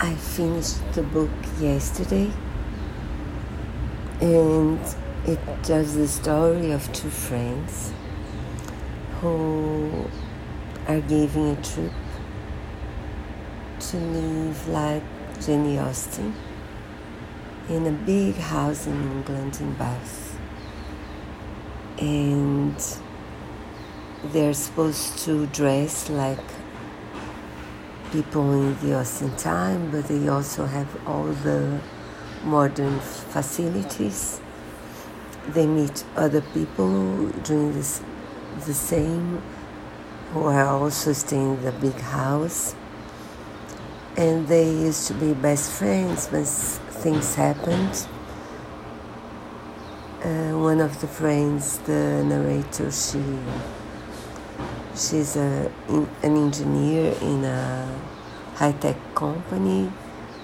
I finished the book yesterday and it tells the story of two friends who are giving a trip to live like Jane Austen in a big house in England in Bath. And they're supposed to dress like people in the Austen time, but they also have all the modern facilities. They meet other people doing this, the same, who are also staying in the big house. And they used to be best friends, but things happened. Uh, one of the friends, the narrator, she she's a, in, an engineer in a high tech company.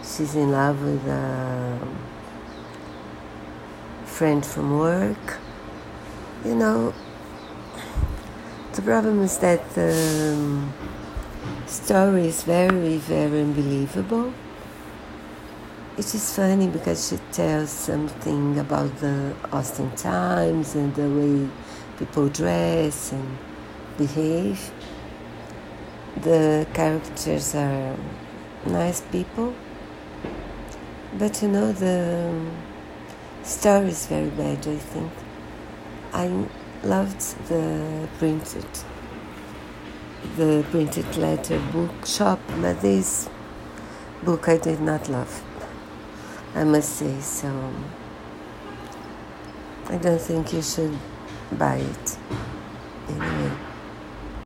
She's in love with a friend from work. You know, the problem is that the um, story is very, very unbelievable. It is funny because she tells something about the Austen times and the way people dress and behave. The characters are nice people, but you know, the story is very bad, I think. I loved the printed the printed letter bookshop, but this book I did not love. I must say so. I don't think you should buy it anyway.